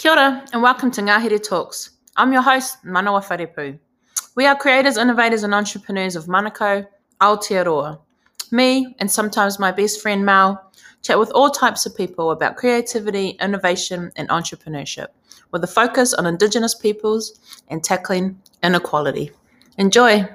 Kia ora and welcome to Ngahere Talks. I'm your host, Manawa Farepu. We are creators, innovators, and entrepreneurs of Manukau, Aotearoa. Me, and sometimes my best friend Mal, chat with all types of people about creativity, innovation, and entrepreneurship, with a focus on Indigenous peoples and tackling inequality. Enjoy!